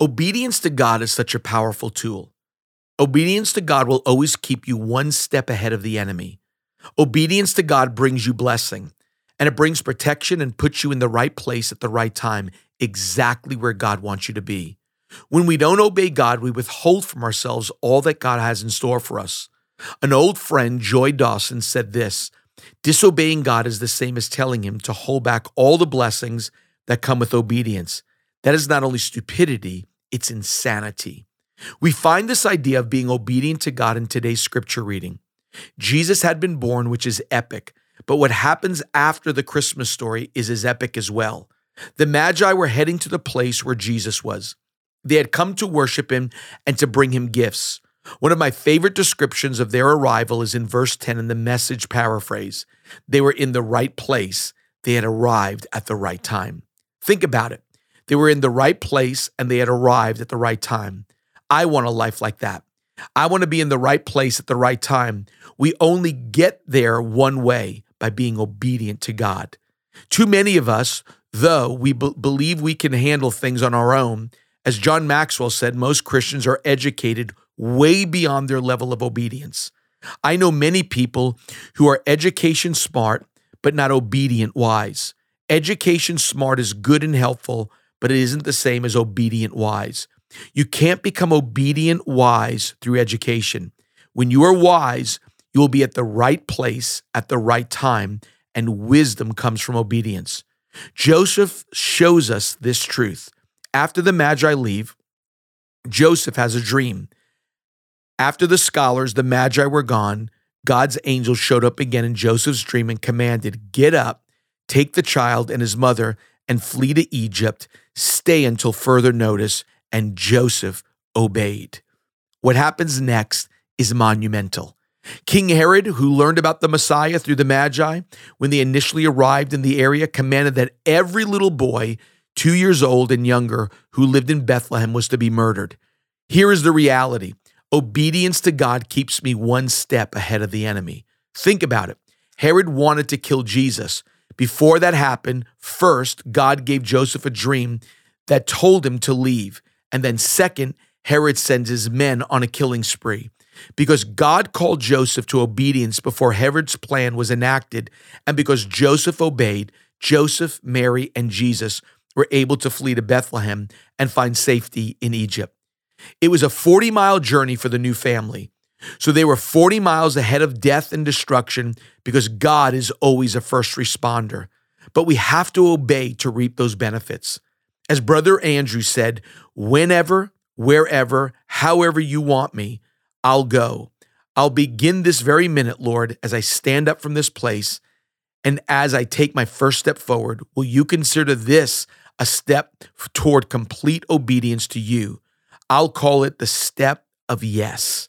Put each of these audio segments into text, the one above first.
Obedience to God is such a powerful tool. Obedience to God will always keep you one step ahead of the enemy. Obedience to God brings you blessing, and it brings protection and puts you in the right place at the right time, exactly where God wants you to be. When we don't obey God, we withhold from ourselves all that God has in store for us. An old friend, Joy Dawson, said this Disobeying God is the same as telling him to hold back all the blessings that come with obedience. That is not only stupidity, it's insanity. We find this idea of being obedient to God in today's scripture reading. Jesus had been born, which is epic, but what happens after the Christmas story is as epic as well. The Magi were heading to the place where Jesus was. They had come to worship him and to bring him gifts. One of my favorite descriptions of their arrival is in verse 10 in the message paraphrase. They were in the right place, they had arrived at the right time. Think about it. They were in the right place and they had arrived at the right time. I want a life like that. I want to be in the right place at the right time. We only get there one way by being obedient to God. Too many of us, though we b- believe we can handle things on our own, as John Maxwell said, most Christians are educated way beyond their level of obedience. I know many people who are education smart, but not obedient wise. Education smart is good and helpful, but it isn't the same as obedient wise. You can't become obedient wise through education. When you are wise, you will be at the right place at the right time, and wisdom comes from obedience. Joseph shows us this truth. After the Magi leave, Joseph has a dream. After the scholars, the Magi were gone, God's angel showed up again in Joseph's dream and commanded, Get up, take the child and his mother, and flee to Egypt. Stay until further notice. And Joseph obeyed. What happens next is monumental. King Herod, who learned about the Messiah through the Magi, when they initially arrived in the area, commanded that every little boy two years old and younger, who lived in Bethlehem was to be murdered. Here is the reality obedience to God keeps me one step ahead of the enemy. Think about it. Herod wanted to kill Jesus. Before that happened, first, God gave Joseph a dream that told him to leave. And then, second, Herod sends his men on a killing spree. Because God called Joseph to obedience before Herod's plan was enacted, and because Joseph obeyed, Joseph, Mary, and Jesus were able to flee to Bethlehem and find safety in Egypt. It was a 40 mile journey for the new family. So they were 40 miles ahead of death and destruction because God is always a first responder. But we have to obey to reap those benefits. As Brother Andrew said, whenever, wherever, however you want me, I'll go. I'll begin this very minute, Lord, as I stand up from this place. And as I take my first step forward, will you consider this a step toward complete obedience to you. I'll call it the step of yes.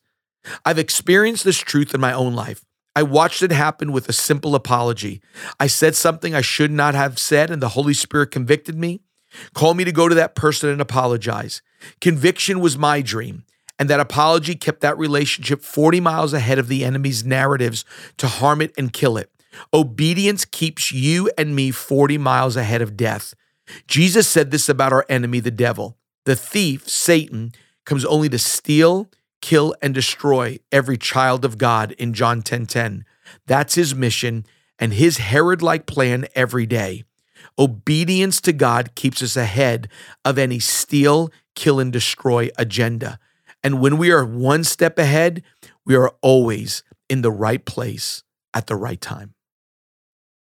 I've experienced this truth in my own life. I watched it happen with a simple apology. I said something I should not have said, and the Holy Spirit convicted me. Called me to go to that person and apologize. Conviction was my dream, and that apology kept that relationship 40 miles ahead of the enemy's narratives to harm it and kill it. Obedience keeps you and me 40 miles ahead of death. Jesus said this about our enemy, the devil. The thief, Satan, comes only to steal, kill, and destroy every child of God in John 10:10. 10, 10. That's his mission and his Herod-like plan every day. Obedience to God keeps us ahead of any steal, kill, and destroy agenda. And when we are one step ahead, we are always in the right place at the right time.